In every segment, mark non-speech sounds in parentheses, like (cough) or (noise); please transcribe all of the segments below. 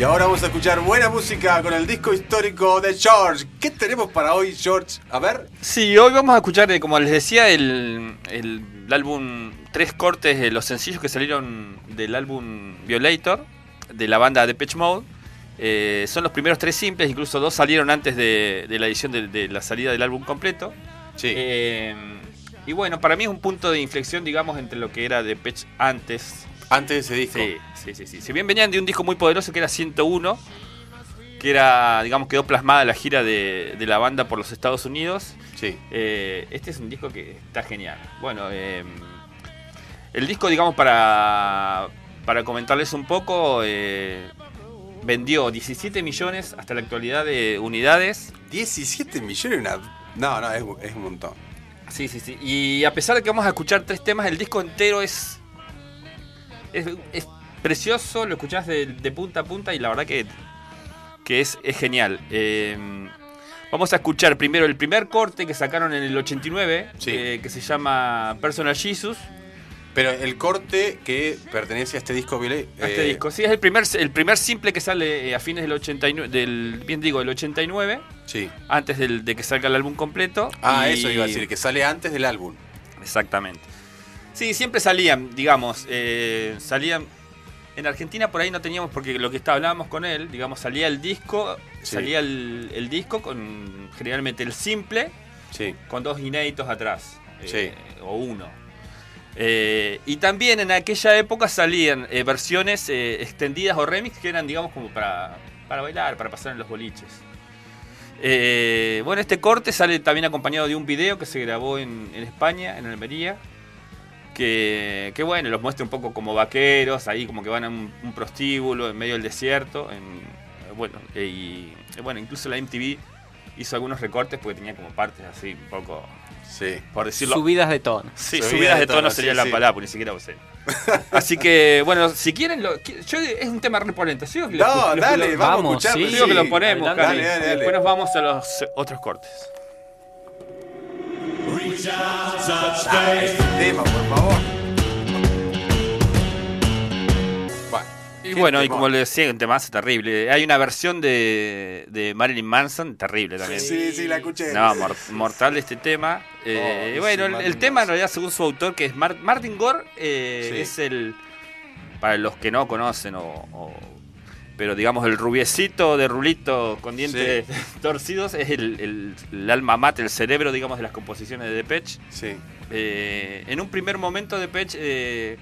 Y ahora vamos a escuchar buena música con el disco histórico de George. ¿Qué tenemos para hoy, George? A ver. Sí, hoy vamos a escuchar, eh, como les decía, el, el, álbum, tres cortes de los sencillos que salieron del álbum Violator, de la banda Depeche Mode. Eh, son los primeros tres simples, incluso dos salieron antes de, la edición de, la salida del álbum completo. Sí. Eh, y bueno, para mí es un punto de inflexión, digamos, entre lo que era Depeche antes. Antes de ese disco. Sí, Sí, sí, sí. Si bien venían de un disco muy poderoso que era 101, que era, digamos, quedó plasmada la gira de, la banda por los Estados Unidos. Sí. Eh, este es un disco que está genial. Bueno, eh, el disco, digamos, para, para comentarles un poco, eh, vendió 17 millones hasta la actualidad de unidades. 17 millones, no, no, es, un montón. Sí, sí, sí. Y a pesar de que vamos a escuchar tres temas, el disco entero es, es precioso, lo escuchás de, punta a punta y la verdad que, que es, genial. Eh, vamos a escuchar primero el primer corte que sacaron en el 89, eh, que se llama Personal Jesus. Pero el corte que pertenece a este disco, A este eh, disco, sí, es el primer, el primer simple que sale a fines del 89, del, bien digo, del 89. Sí. Antes de que salga el álbum completo. Ah, eso iba a decir, que sale antes del álbum. Exactamente. Sí, siempre salían, digamos, salían en Argentina por ahí no teníamos, porque lo que está, hablábamos con él, digamos, salía el disco, salía el, disco con generalmente el simple, sí. con dos inéditos atrás, eh, o uno. Eh, y también en aquella época salían eh, versiones extendidas o remix que eran, digamos, como para, para bailar, para pasar en los boliches. bueno, este corte sale también acompañado de un video que se grabó en, en España, en Almería, que, bueno, los muestra un poco como vaqueros, ahí como que van a un, prostíbulo en medio del desierto. En, bueno, y bueno, incluso la MTV hizo algunos recortes porque tenía como partes así un poco, sí. por decirlo. Subidas de tono. Sí, subidas, de, tono, sería la palabra, ni siquiera sé. (laughs) Así que, bueno, si quieren, lo, yo, es un tema repolente. ¿sí? no, dale, vamos, a escucharlo. que lo ponemos, dale, dale, Después nos vamos a los otros cortes. Y bueno, y como le decía, un tema terrible. Hay una versión de, de Marilyn Manson terrible también. Sí, sí, la escuché. No, mortal este tema. Eh, oh, bueno, el, tema en realidad, según su autor, que es Martin Gore, eh, es el. Para los que no conocen o pero digamos el rubiecito de rulito con dientes (laughs) torcidos es el, alma mate, el cerebro, digamos, de las composiciones de Depeche. Sí. Eh, en un primer momento Depeche, eh,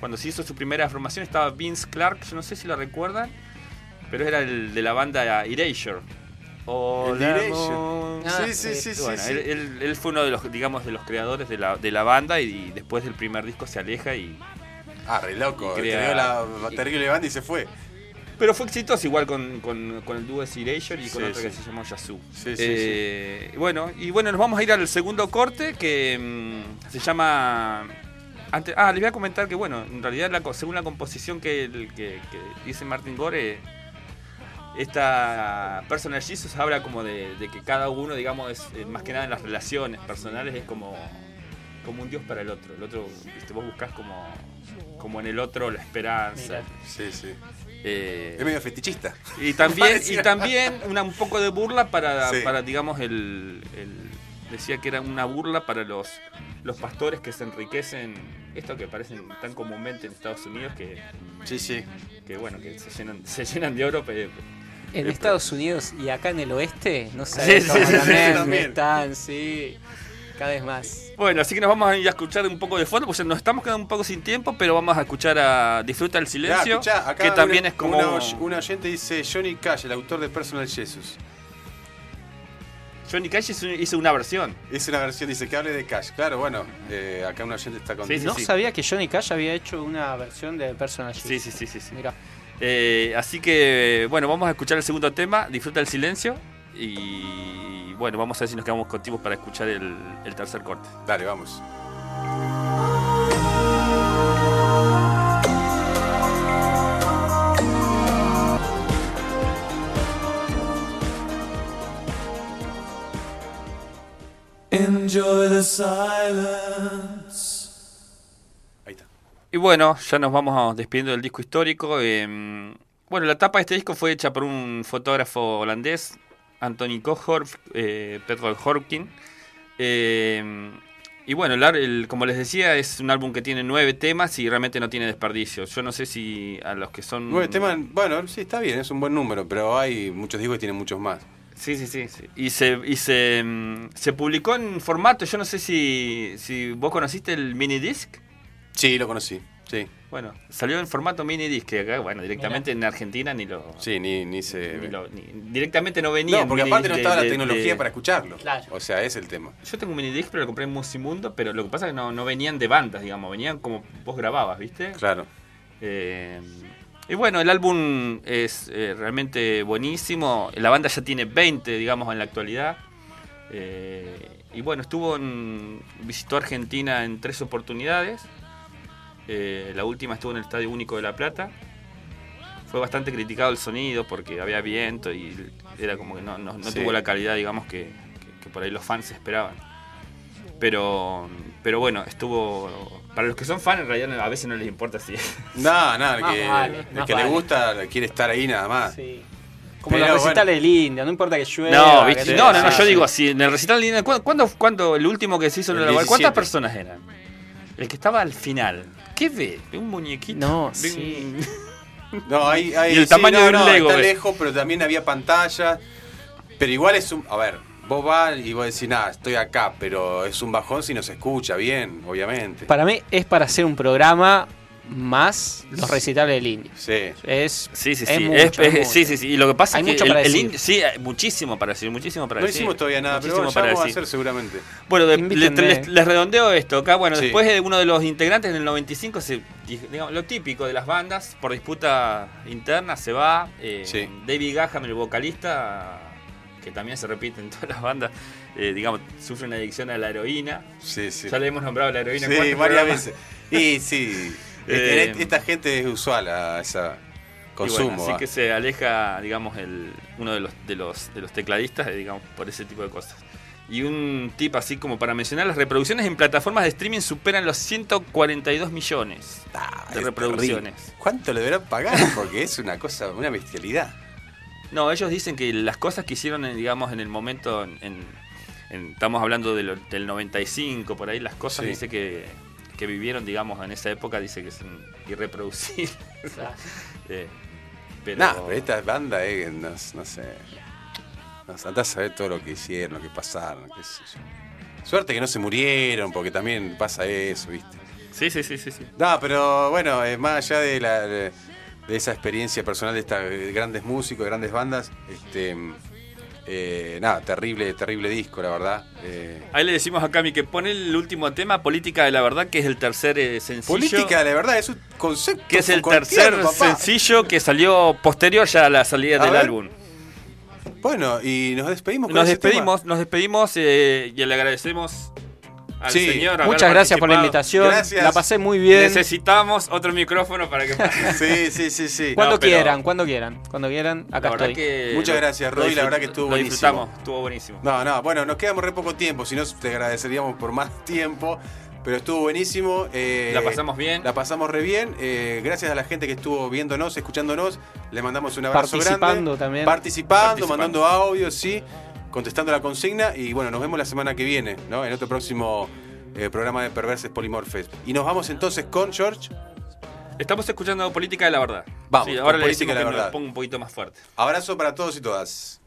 cuando se hizo su primera formación, estaba Vince Clark, yo no sé si lo recuerdan, pero era el de la banda Erasure. O sí, sí, sí, sí, Él, fue uno de los, digamos, de los creadores de la, de la banda y, después del primer disco se aleja y... Ah, re loco, creó la terrible banda y se fue. Pero fue exitoso igual con, con, con el dúo Erasure y con otro que se llamó Yazoo. Sí, sí, eh, Bueno, y bueno, nos vamos a ir al segundo corte que mm, se llama. Antes, ah, les voy a comentar que, bueno, en realidad, la, según la composición que, que, dice Martin Gore, esta Personal Jesus habla como de, que cada uno, digamos, es, eh, más que nada en las relaciones personales, es como, como un dios para el otro. El otro, vos buscas como, como en el otro la esperanza. Sí, sí. Eh, es medio fetichista. Y también, (laughs) y también una, un poco de burla para, para digamos, el, Decía que era una burla para los, los pastores que se enriquecen, esto que parecen tan comúnmente en Estados Unidos, que. Sí, sí. Que bueno, que se llenan, se llenan de oro. Pero, en Estados Unidos y acá en el oeste, no sé, sí, sí, están, sí cada vez más. Bueno, así que nos vamos a ir a escuchar un poco de fondo, pues nos estamos quedando un poco sin tiempo, pero vamos a escuchar a Disfruta el Silencio, que también es como... Una, oyente dice Johnny Cash, el autor de Personal Jesus. Johnny Cash hizo una versión. Hizo una versión, dice que hable de Cash. Claro, bueno, eh, acá una oyente está con... no sabía que Johnny Cash había hecho una versión de Personal Jesus. Sí, sí, sí, sí. Mira. Eh, así que, bueno, vamos a escuchar el segundo tema, Disfruta el Silencio, y bueno, vamos a ver si nos quedamos contigo para escuchar el, tercer corte. Dale, vamos. Enjoy the silence. Ahí está. Y bueno, ya nos vamos despidiendo del disco histórico. Em, Bueno, la tapa de este disco fue hecha por un fotógrafo holandés, Anthony Kohorf, eh, Pedro Horkin. Eh, y bueno, el, el- como les decía, es un álbum que tiene nueve temas y realmente no tiene desperdicio. Yo no sé si a los que son... Nueve temas, bueno, sí, está bien, es un buen número, pero hay muchos discos que tienen muchos más. Sí, sí, sí. sí. Y, se, y se, mm, se publicó en formato, yo no sé si, si vos conociste el mini disc. Sí, lo conocí, sí. Bueno, salió en formato mini disc, que acá, bueno, directamente en Argentina ni lo... Sí, ni, ni se... ni lo- ni- directamente no venía. No, porque aparte no estaba de- la tecnología de- para escucharlo. Claro. O sea, es el tema. Yo tengo un mini disc, pero lo compré en Musimundo, pero lo que pasa es que no, no venían de bandas, digamos, venían como vos grababas, ¿viste? Claro. Eh, y bueno, el álbum es eh, realmente buenísimo. La banda ya tiene 20, digamos, en la actualidad. Eh, y bueno, estuvo en, visitó Argentina en tres oportunidades. Eh, la última estuvo en el Estadio Único de La Plata. Fue bastante criticado el sonido porque había viento y era como que no, no- no Sí. tuvo la calidad, digamos, que, que- que por ahí los fans esperaban. Pero, pero bueno, estuvo... Para los que son fans, en realidad a veces no les importa si... (laughs) No, no, el que, vale, el le gusta quiere estar ahí nada más. Sí. Como Pero los recitales del India, no importa que llueva. No, ¿viste? no, no, no, sí, yo sí. digo así, en el recital de Lina, ¿cu- ¿cuándo, cuándo el último que se hizo en El el? ¿Cuántas 17. personas eran? El que estaba al final. ¿Qué ve? Un muñequito. No, Ve sí. un- No, hay, hay- Y el sí, tamaño no, de un no, Lego, Está lejos, pero también había pantalla. Pero igual es un. A ver, vos vas y vos decís, nada, estoy acá, pero es un bajón si no se escucha bien, obviamente. Para mí es para hacer un programa más los recitales del India. Sí. Es, Sí, sí, es sí. mucho, es- es es- mucho. sí, sí, sí. Y lo que pasa Hay es que mucho el, para el sí, muchísimo para decir, muchísimo para No decir. hicimos todavía nada, Muchísimo ya para vamos a decir. hacer seguramente. Bueno, de- les, les- les redondeo esto. Acá, bueno, Sí. después de uno de los integrantes en el 95, se, digamos, lo típico de las bandas, por disputa interna, se va. eh, Sí. David Gaham, el vocalista, que también se repite en todas las bandas, eh, digamos, sufre una adicción a la heroína. Sí, sí. Ya le hemos nombrado la heroína. Sí, ¿cuántos varias programas? veces. Y sí, Eh, esta gente es usual a esa consumo. bueno, así ¿va? que se aleja, digamos, el, uno de los, de los, de los tecladistas, eh, digamos, por ese tipo de cosas. Y un tip así como para mencionar, las reproducciones en plataformas de streaming superan los 142 millones Ah, de es reproducciones. terrible. ¿Cuánto le deberán pagar? Porque es una cosa, una bestialidad. No, ellos dicen que las cosas que hicieron, en, digamos, en el momento, en, estamos hablando de lo- del 95, por ahí, las cosas, Sí. dice que, que vivieron, digamos, en esa época, dice que son irreproducibles. (laughs) Eh, pero, No, pero esta banda, eh, no, no sé. No, andás a saber todo lo que hicieron, lo que pasaron, qué sé yo. Suerte que no se murieron, porque también pasa eso, ¿viste? Sí, sí, sí, sí. sí. No, pero bueno, eh, más allá de, la, de esa experiencia personal de estas eh, grandes músicos, de grandes bandas, este, eh, nada, terrible, terrible disco, la verdad. Eh, Ahí le decimos a Cami que pone el último tema, Política de la Verdad, que es el tercer eh, sencillo. política, la verdad, es un concepto. que es el tercer sencillo que salió posterior ya a la salida A del ver. álbum. Bueno, y nos despedimos con Nos ese despedimos, nos despedimos eh, y le agradecemos al Sí. señor. Muchas gracias por la invitación. Gracias. La pasé muy bien. Necesitamos otro micrófono para que. (laughs) Sí, sí, sí, sí. Cuando No, quieran, cuando quieran. Cuando quieran, acá estoy. que Muchas lo- gracias, Roy, la verdad que estuvo lo buenísimo. disfrutamos, estuvo buenísimo. No, no, bueno, nos quedamos re poco tiempo, si no te agradeceríamos por más (laughs) tiempo, pero estuvo buenísimo. eh, La pasamos bien. La pasamos re bien. eh, gracias a la gente que estuvo viéndonos, escuchándonos. Le mandamos un abrazo Participando grande. también. Participando, Participando. mandando audios, sí. Contestando la consigna. Y bueno, nos vemos la semana que viene, ¿no? En otro próximo eh, programa de Perverses Polimorfes. Y nos vamos entonces con George. Estamos escuchando Política de la Verdad. Vamos, Sí, ahora le Política decimos de la Verdad. ponga un poquito más fuerte. Abrazo para todos y todas.